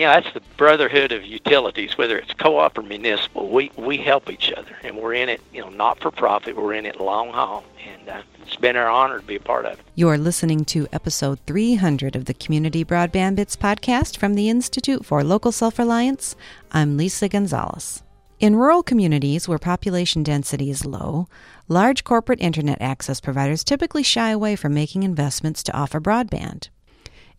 you know, that's the brotherhood of utilities, whether it's co-op or municipal. We we help each other, and we're in it, you know, not for profit. We're in it long haul, and uh, it's been our honor to be a part of it. You are listening to episode 300 of the Community Broadband Bits podcast from the Institute for Local Self-Reliance. I'm Lisa Gonzalez. In rural communities where population density is low, large corporate internet access providers typically shy away from making investments to offer broadband.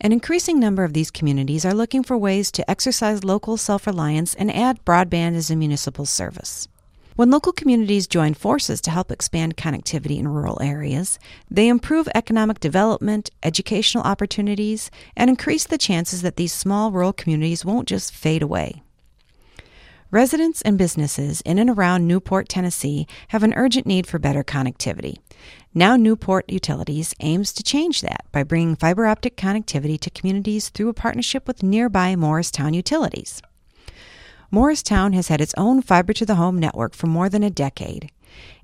An increasing number of these communities are looking for ways to exercise local self reliance and add broadband as a municipal service. When local communities join forces to help expand connectivity in rural areas, they improve economic development, educational opportunities, and increase the chances that these small rural communities won't just fade away. Residents and businesses in and around Newport, Tennessee have an urgent need for better connectivity. Now, Newport Utilities aims to change that by bringing fiber optic connectivity to communities through a partnership with nearby Morristown Utilities. Morristown has had its own fiber to the home network for more than a decade.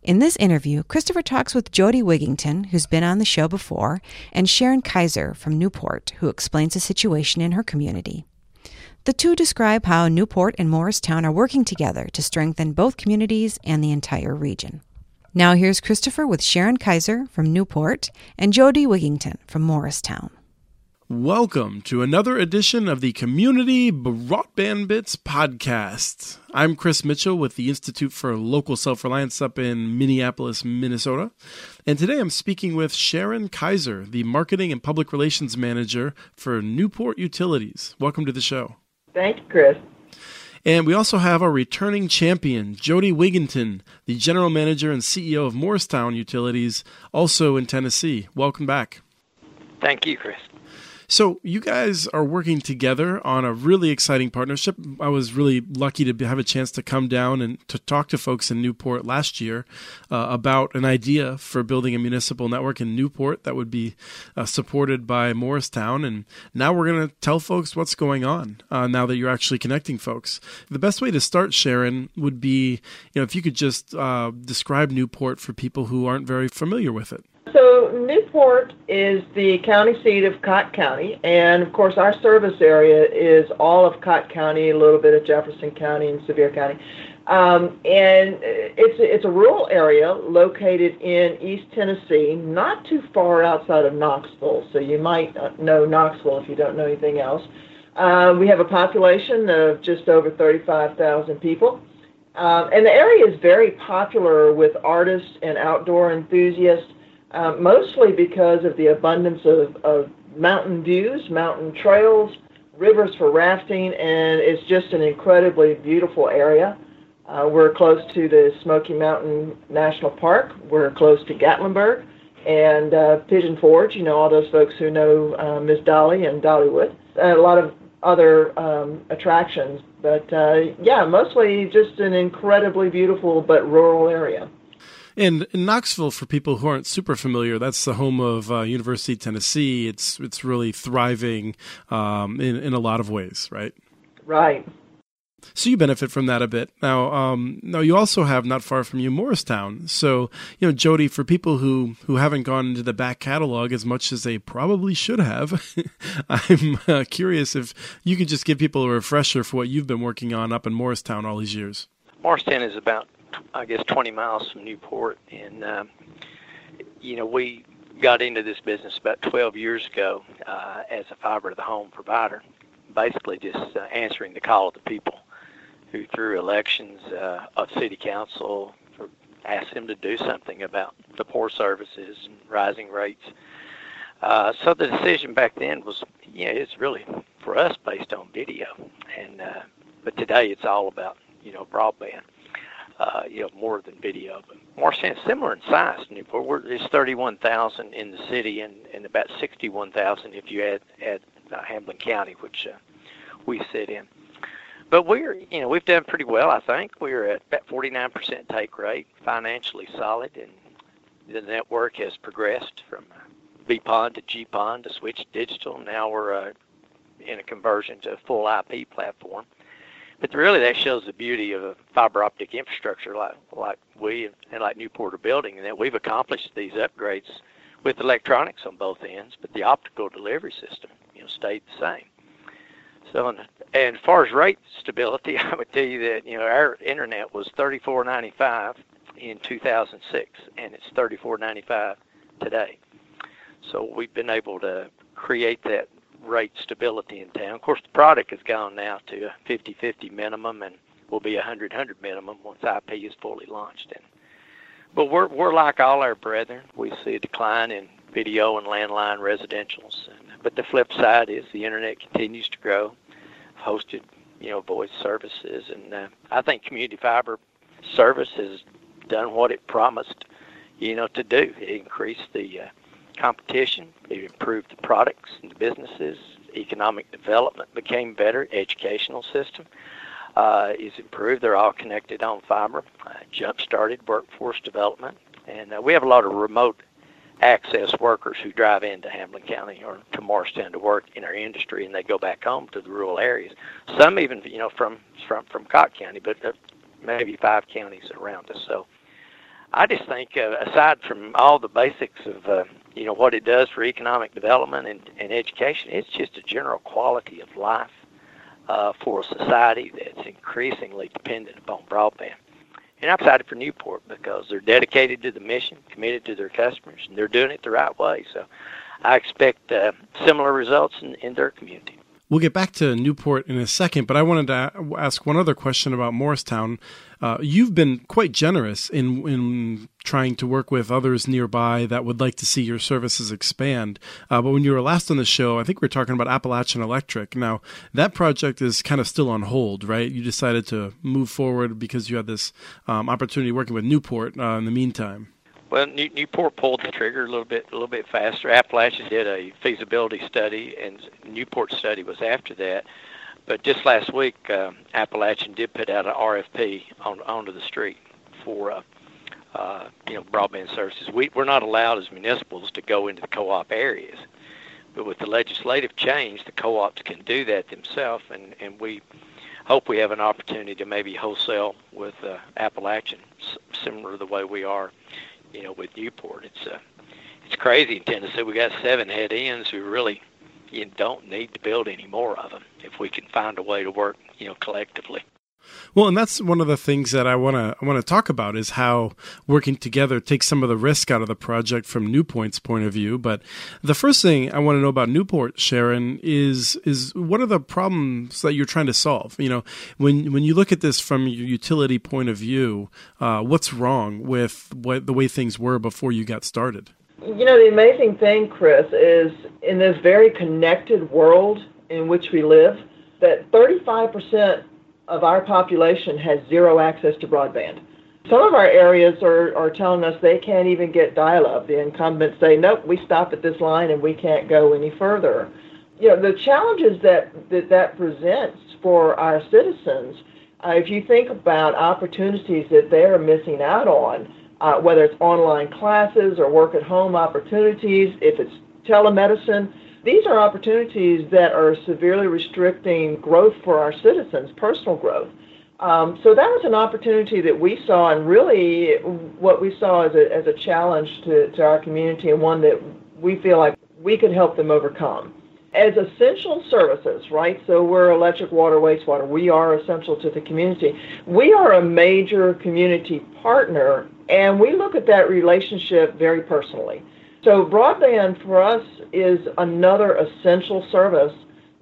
In this interview, Christopher talks with Jody Wigington, who's been on the show before, and Sharon Kaiser from Newport, who explains the situation in her community. The two describe how Newport and Morristown are working together to strengthen both communities and the entire region. Now here's Christopher with Sharon Kaiser from Newport and Jody Wigington from Morristown. Welcome to another edition of the Community Broadband Bits podcast. I'm Chris Mitchell with the Institute for Local Self Reliance up in Minneapolis, Minnesota. And today I'm speaking with Sharon Kaiser, the Marketing and Public Relations Manager for Newport Utilities. Welcome to the show. Thank you, Chris. And we also have our returning champion, Jody Wigington, the General Manager and CEO of Morristown Utilities, also in Tennessee. Welcome back. Thank you, Chris. So you guys are working together on a really exciting partnership. I was really lucky to have a chance to come down and to talk to folks in Newport last year uh, about an idea for building a municipal network in Newport that would be uh, supported by Morristown. And now we're going to tell folks what's going on uh, now that you're actually connecting folks. The best way to start, Sharon, would be you know if you could just uh, describe Newport for people who aren't very familiar with it. So Newport is the county seat of Cocke County, and of course our service area is all of Cocke County, a little bit of Jefferson County and Sevier County. Um, and it's it's a rural area located in East Tennessee, not too far outside of Knoxville. So you might know Knoxville if you don't know anything else. Uh, we have a population of just over 35,000 people. Um, and the area is very popular with artists and outdoor enthusiasts uh, mostly because of the abundance of, of mountain views, mountain trails, rivers for rafting, and it's just an incredibly beautiful area. Uh, we're close to the Smoky Mountain National Park. We're close to Gatlinburg and uh, Pigeon Forge. You know all those folks who know uh, Miss Dolly and Dollywood. And a lot of other um, attractions, but uh, yeah, mostly just an incredibly beautiful but rural area. And in Knoxville, for people who aren't super familiar, that's the home of uh, University of Tennessee. It's it's really thriving um, in in a lot of ways, right? Right. So you benefit from that a bit. Now, um, now you also have not far from you Morristown. So you know, Jody, for people who who haven't gone into the back catalog as much as they probably should have, I'm uh, curious if you could just give people a refresher for what you've been working on up in Morristown all these years. Morristown is about I guess 20 miles from Newport, and um, you know we got into this business about 12 years ago uh, as a fiber to the home provider, basically just uh, answering the call of the people who through elections uh, of city council asked them to do something about the poor services and rising rates. Uh, so the decision back then was, yeah, it's really for us based on video, and uh, but today it's all about you know broadband uh, you know, more than video. But is similar in size. Newport, we're, it's 31,000 in the city and, and about 61,000 if you add add uh, Hamblen County, which uh, we sit in. But we're, you know, we've done pretty well. I think we're at about 49% take rate, financially solid, and the network has progressed from BPON to GPON to switch digital. Now we're uh, in a conversion to a full IP platform. But really, that shows the beauty of a fiber optic infrastructure like like we and like Newport are building, and that we've accomplished these upgrades with electronics on both ends, but the optical delivery system, you know, stayed the same. So, and as far as rate stability, I would tell you that you know our internet was thirty four ninety five in two thousand six, and it's thirty four ninety five today. So we've been able to create that rate stability in town. Of course, the product has gone now to a 50-50 minimum, and will be a 100-100 minimum once IP is fully launched. And but we're we're like all our brethren. We see a decline in video and landline residentials. And, but the flip side is the internet continues to grow, hosted, you know, voice services, and uh, I think community fiber service has done what it promised, you know, to do. It increased the uh, competition, it improved the products and the businesses, economic development became better, educational system uh, is improved. They're all connected on fiber. Uh, jump-started workforce development, and uh, we have a lot of remote access workers who drive into Hamblen County or to Morristown to work in our industry, and they go back home to the rural areas. Some even, you know, from from from Cocke County, but uh, maybe five counties around us. So, I just think, uh, aside from all the basics of, uh, you know, what it does for economic development and, and education, it's just a general quality of life uh, for a society that's increasingly dependent upon broadband. And I'm excited for Newport because they're dedicated to the mission, committed to their customers, and they're doing it the right way. So I expect uh, similar results in, in their community. We'll get back to Newport in a second, but I wanted to ask one other question about Morristown. Uh, you've been quite generous in in trying to work with others nearby that would like to see your services expand. Uh, but when you were last on the show, I think we are talking about Appalachian Electric. Now that project is kind of still on hold, right? You decided to move forward because you had this um, opportunity working with Newport uh, in the meantime. Well, Newport pulled the trigger a little bit, a little bit faster. Appalachian did a feasibility study, and Newport study was after that. But just last week, uh, Appalachian did put out an RFP on onto the street for uh, uh, you know broadband services. We we're not allowed as municipals to go into the co-op areas, but with the legislative change, the co-ops can do that themselves, and and we hope we have an opportunity to maybe wholesale with uh, Appalachian, similar to the way we are you know, with Newport. It's uh, it's crazy in Tennessee. We got seven head ends who really you don't need to build any more of them if we can find a way to work, you know, collectively. Well, and that's one of the things that I want to I want to talk about is how working together takes some of the risk out of the project from Newport's point of view. But the first thing I want to know about Newport, Sharon, is is what are the problems that you're trying to solve? You know, when when you look at this from your utility point of view, uh, what's wrong with what the way things were before you got started? You know, the amazing thing, Chris, is in this very connected world in which we live, that 35 percent of our population has zero access to broadband. Some of our areas are, are telling us they can't even get dial up. The incumbents say, nope, we stop at this line and we can't go any further. You know, the challenges that that, that presents for our citizens, uh, if you think about opportunities that they're missing out on, uh, whether it's online classes or work at home opportunities, if it's telemedicine, these are opportunities that are severely restricting growth for our citizens, personal growth. Um, so that was an opportunity that we saw, and really what we saw as a, as a challenge to, to our community, and one that we feel like we could help them overcome. As essential services, right? So we're electric, water, wastewater. We are essential to the community. We are a major community partner, and we look at that relationship very personally. So broadband for us is another essential service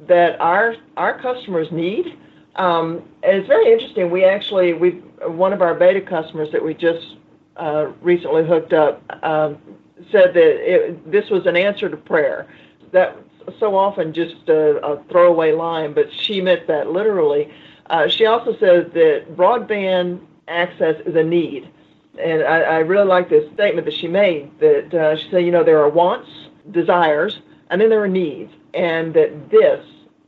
that our our customers need. Um, and it's very interesting. We actually we one of our beta customers that we just uh, recently hooked up um, said that it, this was an answer to prayer. That so often just a, a throwaway line, but she meant that literally. Uh, she also says that broadband access is a need and I, I really like this statement that she made that uh, she said, you know, there are wants, desires, and then there are needs, and that this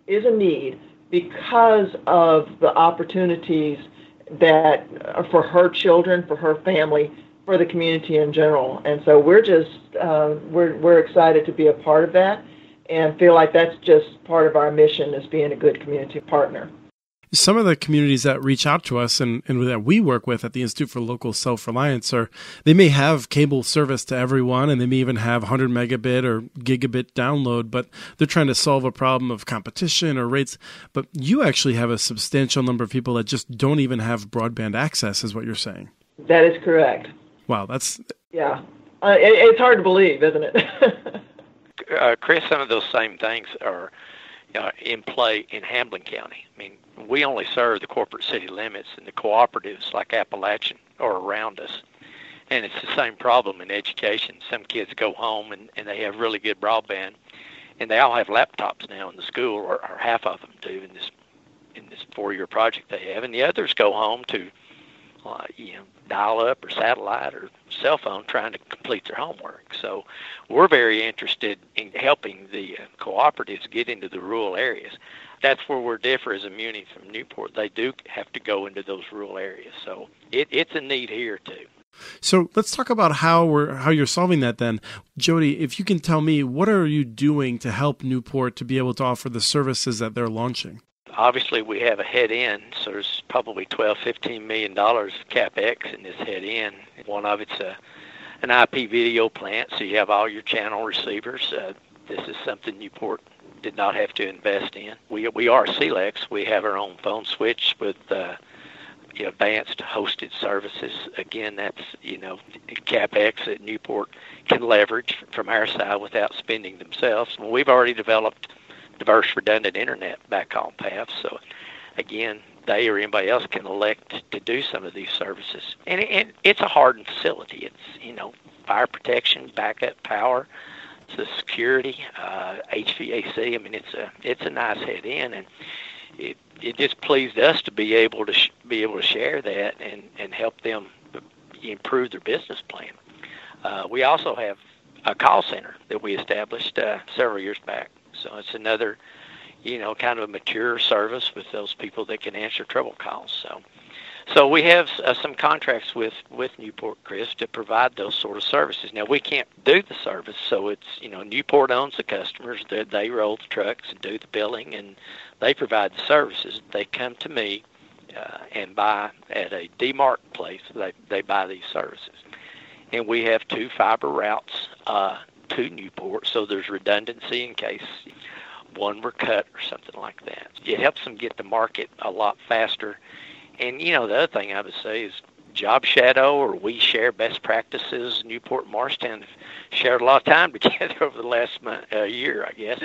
is a need because of the opportunities that are for her children, for her family, for the community in general. And so we're just uh, we're we're excited to be a part of that, and feel like that's just part of our mission as being a good community partner. Some of the communities that reach out to us and, and that we work with at the Institute for Local Self Reliance are they may have cable service to everyone and they may even have 100 megabit or gigabit download, but they're trying to solve a problem of competition or rates. But you actually have a substantial number of people that just don't even have broadband access, is what you're saying. That is correct. Wow, that's yeah. Uh, it, it's hard to believe, isn't it? uh, Chris, some of those same things are uh, in play in Hamblen County. I mean, we only serve the corporate city limits, and the cooperatives like Appalachian are around us. And it's the same problem in education. Some kids go home and, and they have really good broadband, and they all have laptops now in the school, or, or half of them do in this in this four-year project they have, and the others go home to uh, you know dial up or satellite or cell phone trying to complete their homework. So we're very interested in helping the uh, cooperatives get into the rural areas. That's where we're different as a muni from Newport. They do have to go into those rural areas. So it, it's a need here too. So let's talk about how we're how you're solving that then. Jody, if you can tell me what are you doing to help Newport to be able to offer the services that they're launching? obviously we have a head end, so there's probably 12, 15 million dollars capex in this head end. One of it's a an IP video plant, so you have all your channel receivers. Uh, this is something Newport did not have to invest in. We we are CLEC. We have our own phone switch with uh, advanced hosted services. Again, that's you know capex that Newport can leverage from our side without spending themselves. Well, we've already developed diverse redundant internet backhaul paths. So again, they or anybody else can elect to do some of these services. And, and it's a hardened facility. It's, you know, fire protection, backup power, the security, uh, HVAC. I mean, it's a it's a nice head end, and it it just pleased us to be able to sh- be able to share that and and help them improve their business plan. Uh, we also have a call center that we established uh, several years back so it's another, you know, kind of a mature service with those people that can answer trouble calls. So, so we have uh, some contracts with with Newport Chris to provide those sort of services. Now we can't do the service, so it's you know Newport owns the customers. They, they roll the trucks and do the billing, and they provide the services. They come to me uh, and buy at a demarc place. They they buy these services, and we have two fiber routes uh, to Newport, so there's redundancy in case one were cut or something like that. It helps them get to market a lot faster. And you know, the other thing I would say is Job Shadow or we share best practices. Newport and Morristown have shared a lot of time together over the last month, uh, year, I guess.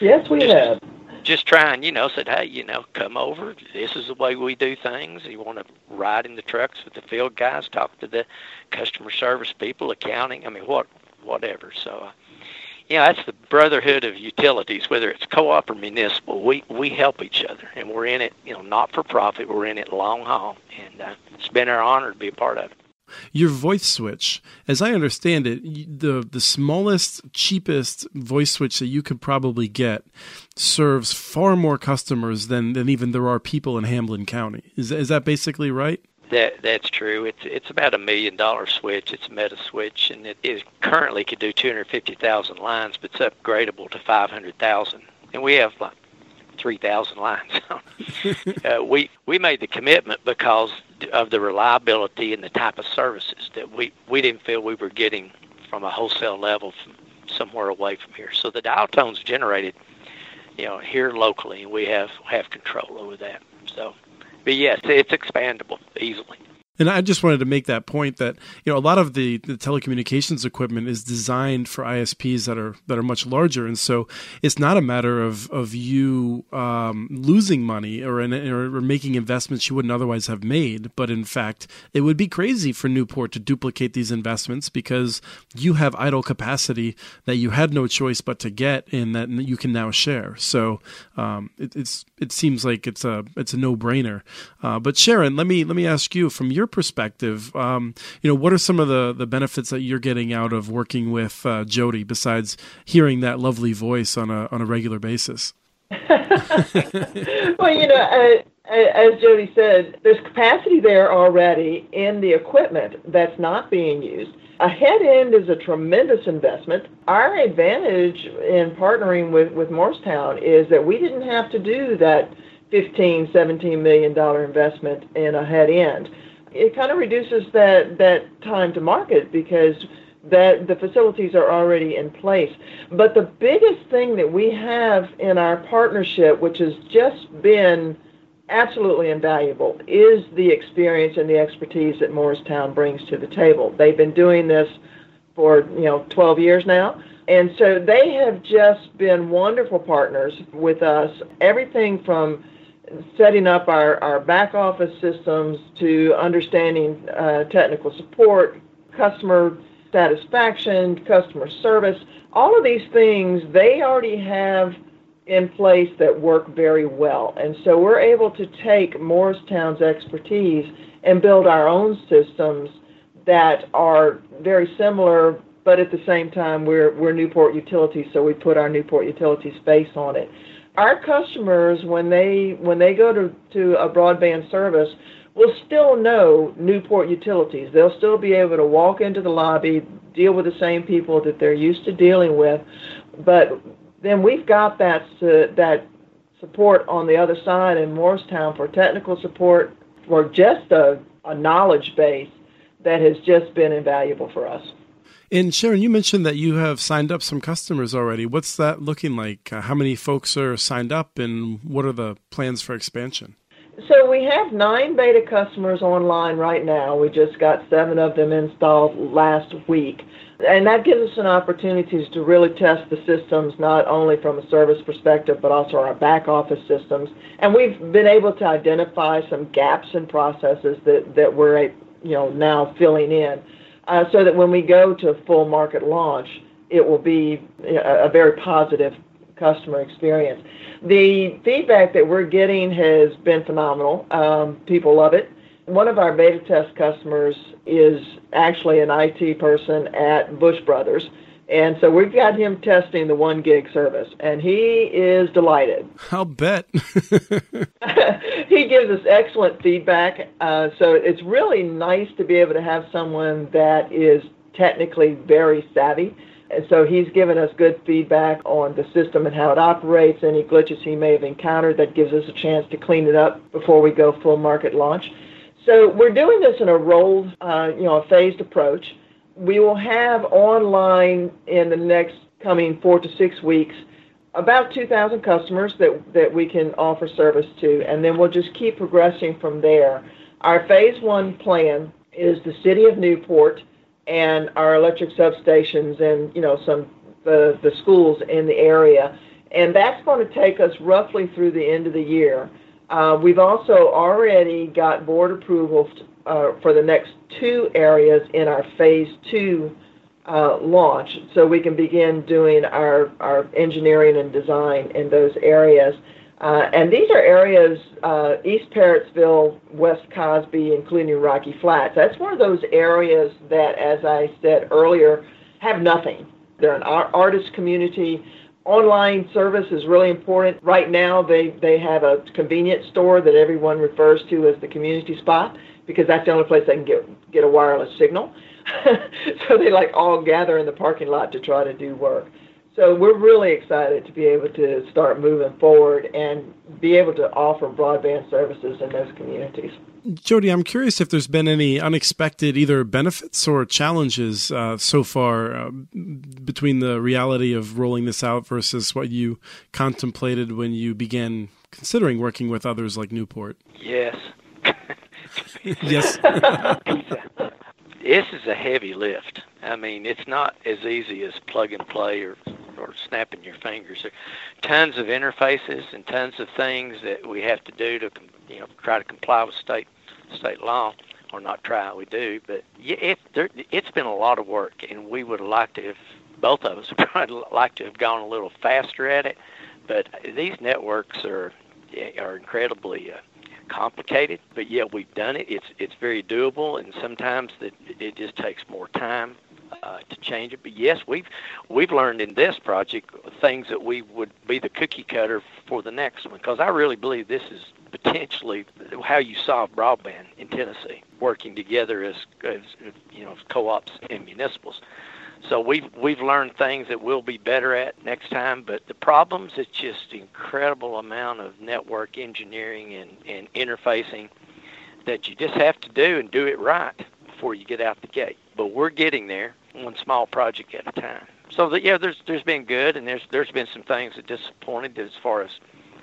Yes, we just, have. Just trying, you know, said, hey, you know, come over. This is the way we do things. You want to ride in the trucks with the field guys, talk to the customer service people, accounting. I mean, what whatever. So, uh, yeah, that's the brotherhood of utilities, whether it's co-op or municipal. We we help each other, and we're in it, you know, not for profit. We're in it long haul, and uh, it's been our honor to be a part of it. Your voice switch, as I understand it, the the smallest, cheapest voice switch that you could probably get serves far more customers than, than even there are people in Hamblen County. Is is that basically right? That that's true. It's it's about a million dollar switch. It's a Metaswitch, and it is currently could do 250,000 lines, but it's upgradable to 500,000. And we have like 3,000 lines. uh, we we made the commitment because of the reliability and the type of services that we we didn't feel we were getting from a wholesale level from somewhere away from here. So the dial tones generated, you know, here locally, and we have have control over that. So but yes, it's expandable easily. And I just wanted to make that point that you know a lot of the, the telecommunications equipment is designed for ISPs that are that are much larger, and so it's not a matter of of you um, losing money or, in, or making investments you wouldn't otherwise have made. But in fact, it would be crazy for Newport to duplicate these investments because you have idle capacity that you had no choice but to get, and that you can now share. So um, it, it's it seems like it's a it's a no brainer. Uh, but Sharon, let me let me ask you from your your perspective, um, you know, what are some of the, the benefits that you're getting out of working with uh, Jody besides hearing that lovely voice on a on a regular basis? well, you know, uh, as Jody said, there's capacity there already in the equipment that's not being used. A head end is a tremendous investment. Our advantage in partnering with, with Morristown is that we didn't have to do that 15, 17 million dollar investment in a head end. It kind of reduces that that time to market because that the facilities are already in place. But the biggest thing that we have in our partnership, which has just been absolutely invaluable, is the experience and the expertise that Morristown brings to the table. They've been doing this for you know 12 years now. And so they have just been wonderful partners with us. Everything from setting up our, back office systems to understanding uh, technical support, customer satisfaction, customer service, all of these things they already have in place that work very well. And so we're able to take Morristown's expertise and build our own systems that are very similar, but at the same time we're we're Newport Utilities, so we put our Newport Utilities face on it. Our customers when they when they go to, to a broadband service will still know Newport Utilities. They'll still be able to walk into the lobby, deal with the same people that they're used to dealing with, but then we've got that that support on the other side in Morristown for technical support, for just a, a knowledge base that has just been invaluable for us. And Sharon, you mentioned that you have signed up some customers already. What's that looking like? Uh, how many folks are signed up, and what are the plans for expansion? So we have nine beta customers online right now. We just got seven of them installed last week. And that gives us an opportunity to really test the systems, not only from a service perspective, but also our back office systems. And we've been able to identify some gaps in processes that, that we're you know, now filling in uh, so that when we go to full market launch, it will be a, a very positive customer experience. The feedback that we're getting has been phenomenal. Um, people love it. One of our beta test customers is actually an IT person at Bush Brothers. And so we've got him testing the one gig service, and he is delighted. I'll bet. he gives us excellent feedback. Uh, so it's really nice to be able to have someone that is technically very savvy and so he's given us good feedback on the system and how it operates, any glitches he may have encountered that gives us a chance to clean it up before we go full market launch. So we're doing this in a rolled, uh, you know, a phased approach. We will have online in the next coming four to six weeks about 2,000 customers that, that we can offer service to, and then we'll just keep progressing from there. Our phase one plan is the city of Newport and our electric substations and you know some the the schools in the area, and that's going to take us roughly through the end of the year. Uh, we've also already got board approval for the next two areas in our phase two uh, launch, so we can begin doing our, engineering and design in those areas. Uh, and these are areas, uh, East Parrottsville, West Cosby, including Rocky Flats. That's one of those areas that, as I said earlier, have nothing. They're an artist community. Online service is really important. Right now, they, they have a convenience store that everyone refers to as the community spot because that's the only place they can get, get a wireless signal. so they like all gather in the parking lot to try to do work. So we're really excited to be able to start moving forward and be able to offer broadband services in those communities. Jody, I'm curious if there's been any unexpected either benefits or challenges uh, so far uh, between the reality of rolling this out versus what you contemplated when you began considering working with others like Newport. Yes. yes. this is a heavy lift. I mean, it's not as easy as plug and play or or snapping your fingers. There are tons of interfaces and tons of things that we have to do to, you know, try to comply with state state law, or not try, we do. But it, there, it's been a lot of work, and we would like to have both of us would like to have gone a little faster at it. But these networks are are incredibly uh, complicated. But yeah, we've done it. It's it's very doable, and sometimes it, it just takes more time uh, to change it. But yes, we've we've learned in this project things that we would be the cookie cutter for the next one because I really believe this is potentially how you solve broadband in Tennessee, working together as, as you know co-ops and municipals. So we've we've learned things that we'll be better at next time. But the problems it's just incredible amount of network engineering and, and interfacing that you just have to do and do it right before you get out the gate. But we're getting there, one small project at a time. So that yeah, there's there's been good and there's there's been some things that disappointed as far as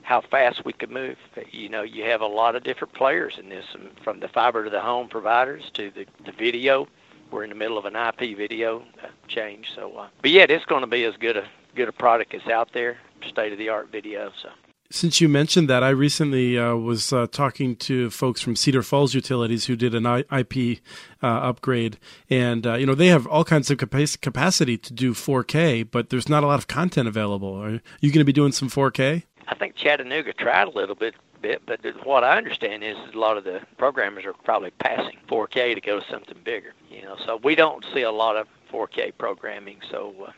how fast we could move. You know, you have a lot of different players in this, from the fiber to the home providers to the, the video we're in the middle of an IP video uh, change. So, uh, but yeah, it's going to be as good a good a product as out there, state of the art video. So. Since you mentioned that, I recently uh, was uh, talking to folks from Cedar Falls Utilities who did an IP uh, upgrade, and uh, you know they have all kinds of capacity to do 4K, but there's not a lot of content available. Are you going to be doing some 4K? I think Chattanooga tried a little bit bit, but what I understand is a lot of the programmers are probably passing 4K to go to something bigger. You know, so we don't see a lot of 4K programming, so uh,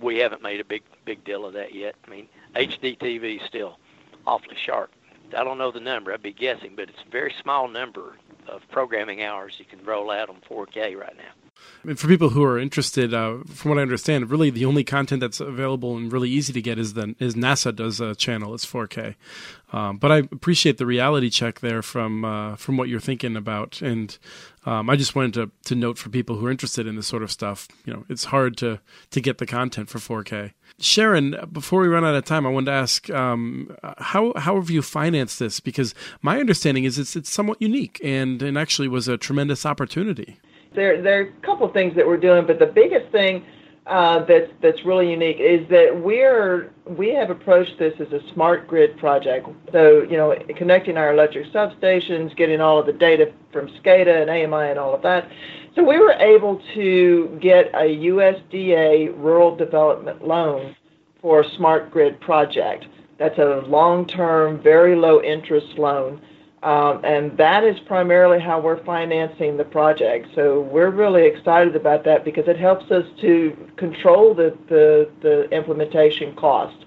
we haven't made a big big deal of that yet. I mean, HD TV is still awfully sharp. I don't know the number. I'd be guessing, but it's a very small number of programming hours you can roll out on 4K right now. And for people who are interested, uh, from what I understand, really the only content that's available and really easy to get is the is NASA does a channel. It's 4K, um, but I appreciate the reality check there from uh, from what you're thinking about, and um, I just wanted to to note for people who are interested in this sort of stuff, you know, it's hard to to get the content for 4K. Sharon, before we run out of time, I wanted to ask um, how how have you financed this? Because my understanding is it's it's somewhat unique and and actually was a tremendous opportunity. There, there are a couple of things that we're doing, but the biggest thing uh, that's that's really unique is that we're we have approached this as a smart grid project. So you know, connecting our electric substations, getting all of the data from SCADA and AMI and all of that. So we were able to get a USDA rural development loan for a smart grid project. That's a long-term, very low interest loan um, and that is primarily how we're financing the project. So we're really excited about that because it helps us to control the, the, the implementation cost.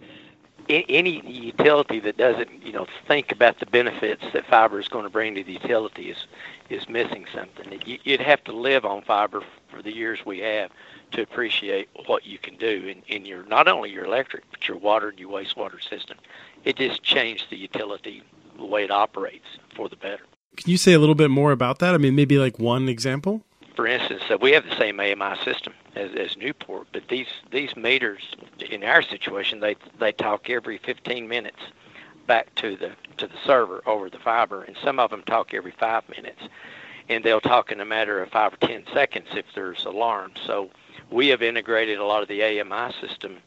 Any utility that doesn't, you know, think about the benefits that fiber is going to bring to the utility is, is missing something. You'd have to live on fiber for the years we have to appreciate what you can do in, in your not only your electric but your water and your wastewater system. It just changed the utility the way it operates for the better. Can you say a little bit more about that? I mean, maybe like one example. For instance, uh, we have the same AMI system as, as Newport, but these these meters, in our situation, they they talk every 15 minutes back to the to the server over the fiber, and some of them talk every five minutes, and they'll talk in a matter of five or 10 seconds if there's alarms. So we have integrated a lot of the AMI system,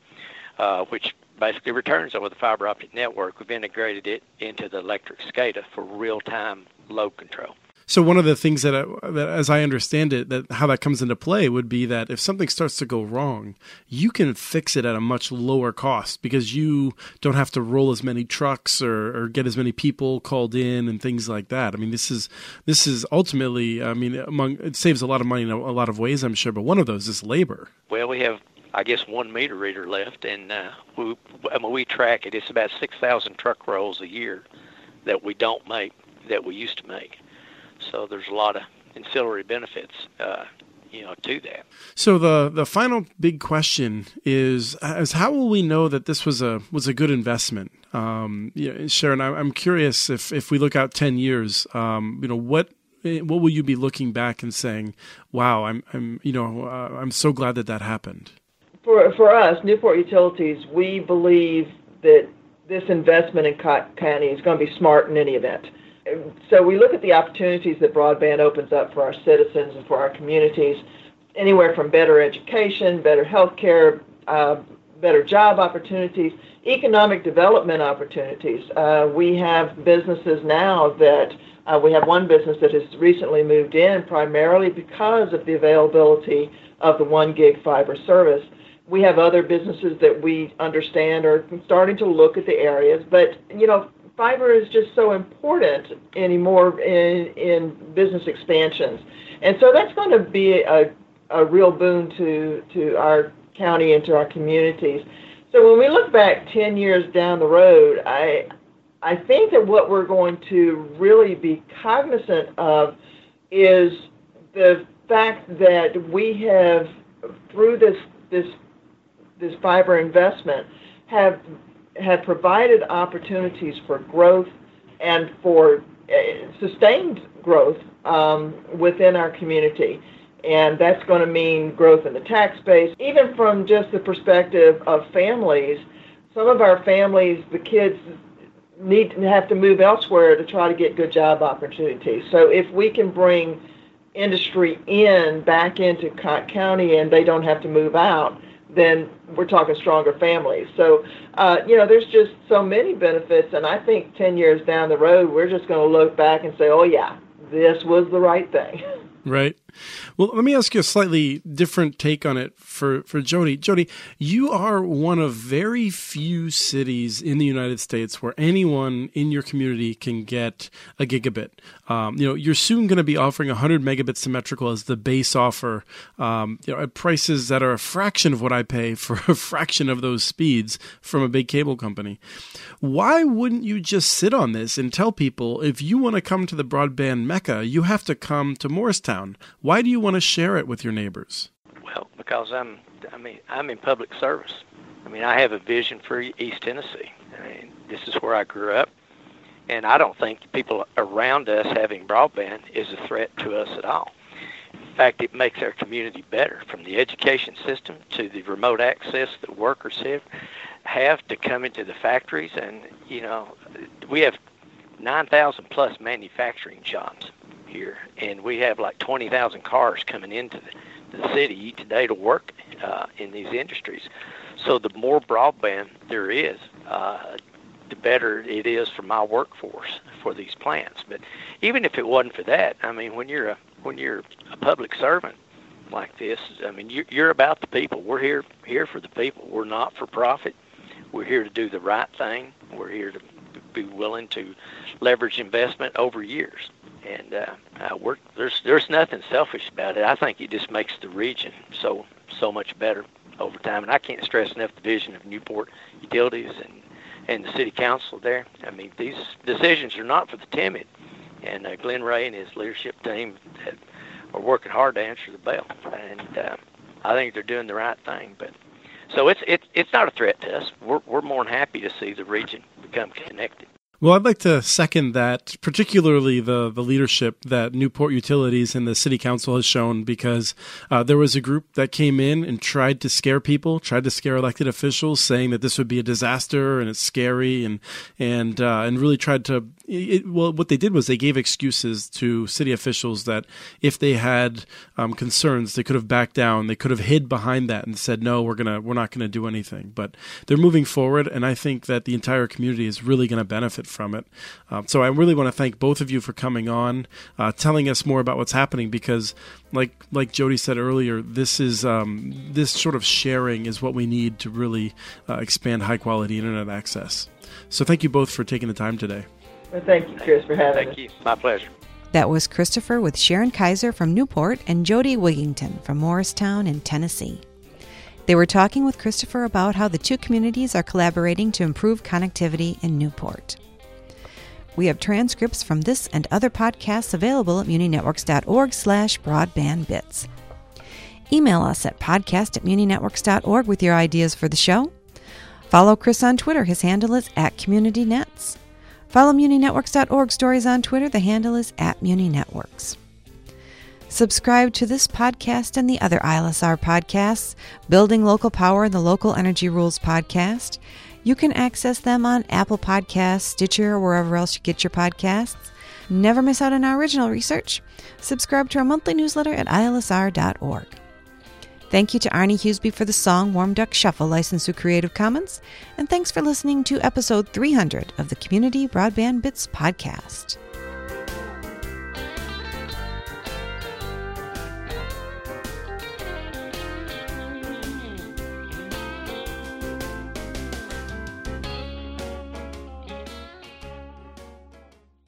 uh, which basically returns over the fiber optic network. We've integrated it into the electric SCADA for real-time load control. So one of the things that, uh, that, as I understand it, that how that comes into play would be that if something starts to go wrong, you can fix it at a much lower cost because you don't have to roll as many trucks or, or get as many people called in and things like that. I mean, this is this is ultimately, I mean, among it saves a lot of money in a, a lot of ways, I'm sure, but one of those is labor. Well, we have I guess one meter reader left, and uh, we I mean, we track it. It's about six thousand truck rolls a year that we don't make that we used to make. So there's a lot of ancillary benefits, uh, you know, to that. So the the final big question is is how will we know that this was a was a good investment? Um, yeah, Sharon, I'm curious if if we look out ten years, um, you know, what what will you be looking back and saying, "Wow, I'm, I'm, you know, uh, I'm so glad that that happened." For for us, Newport Utilities, we believe that this investment in Cotton County is going to be smart in any event. So we look at the opportunities that broadband opens up for our citizens and for our communities, anywhere from better education, better health care, uh, better job opportunities, economic development opportunities. Uh, we have businesses now that uh, we have one business that has recently moved in primarily because of the availability of the one gig fiber service we have other businesses that we understand are starting to look at the areas, but you know, fiber is just so important anymore in in business expansions, and so that's going to be a a real boon to to our county and to our communities. So when we look back 10 years down the road, I I think that what we're going to really be cognizant of is the fact that we have through this this this fiber investment have have provided opportunities for growth and for uh, sustained growth um, within our community. And that's going to mean growth in the tax base. Even from just the perspective of families, some of our families, the kids need to have to move elsewhere to try to get good job opportunities. So if we can bring industry in back into Cotton County and they don't have to move out, then we're talking stronger families. So, uh, you know, there's just so many benefits, and I think 10 years down the road, we're just going to look back and say, oh, yeah, this was the right thing. Right. Well, let me ask you a slightly different take on it for, for Jody. Jody, you are one of very few cities in the United States where anyone in your community can get a gigabit. Um, you know, you're soon going to be offering 100 megabits symmetrical as the base offer, um, you know, at prices that are a fraction of what I pay for a fraction of those speeds from a big cable company. Why wouldn't you just sit on this and tell people if you want to come to the broadband mecca, you have to come to Morristown? Why do you want to share it with your neighbors? Well, because I'm, I mean, I'm in public service. I mean, I have a vision for East Tennessee. I mean, this is where I grew up, and I don't think people around us having broadband is a threat to us at all. In fact, it makes our community better, from the education system to the remote access that workers have have to come into the factories, and you know, we have 9,000 plus manufacturing jobs here, and we have like 20,000 cars coming into the, the city each day to work uh, in these industries. So the more broadband there is, uh, the better it is for my workforce for these plants. But even if it wasn't for that, I mean, when you're a when you're a public servant like this, I mean, you're, you're about the people. We're here here for the people. We're not for profit. We're here to do the right thing. We're here to be willing to leverage investment over years and uh, uh, there's there's nothing selfish about it. I think it just makes the region so so much better over time. And I can't stress enough the vision of Newport Utilities and and the city council there. I mean, these decisions are not for the timid. And uh, Glenn Ray and his leadership team are working hard to answer the bell. And uh, I think they're doing the right thing. But so it's it's it's not a threat to us. We're we're more than happy to see the region become connected. Well, I'd like to second that, particularly the, the leadership that Newport Utilities and the City Council has shown, because uh, there was a group that came in and tried to scare people, tried to scare elected officials, saying that this would be a disaster and it's scary, and and uh, and really tried to it, well, what they did was they gave excuses to city officials that if they had um, concerns, they could have backed down. They could have hid behind that and said, "No, we're gonna, we're not gonna do anything." But they're moving forward, and I think that the entire community is really going to benefit from it. Um, so I really want to thank both of you for coming on, uh, telling us more about what's happening. Because, like like Jody said earlier, this is um, this sort of sharing is what we need to really uh, expand high quality internet access. So thank you both for taking the time today. Well, thank you, Chris, for having me. Thank us. you. My pleasure. That was Christopher with Sharon Kaiser from Newport and Jody Wigington from Morristown in Tennessee. They were talking with Christopher about how the two communities are collaborating to improve connectivity in Newport. We have transcripts from this and other podcasts available at muninetworks.org slash broadbandbits. Email us at podcast at muninetworks.org with your ideas for the show. Follow Chris on Twitter. His handle is at CommunityNets. Follow MuniNetworks.org stories on Twitter. The handle is at MuniNetworks. Subscribe to this podcast and the other ILSR podcasts, Building Local Power and the Local Energy Rules podcast. You can access them on Apple Podcasts, Stitcher, or wherever else you get your podcasts. Never miss out on our original research. Subscribe to our monthly newsletter at ilsr.org. Thank you to Arnie Huseby for the song Warm Duck Shuffle, licensed through Creative Commons. And thanks for listening to episode 300 of the Community Broadband Bits podcast.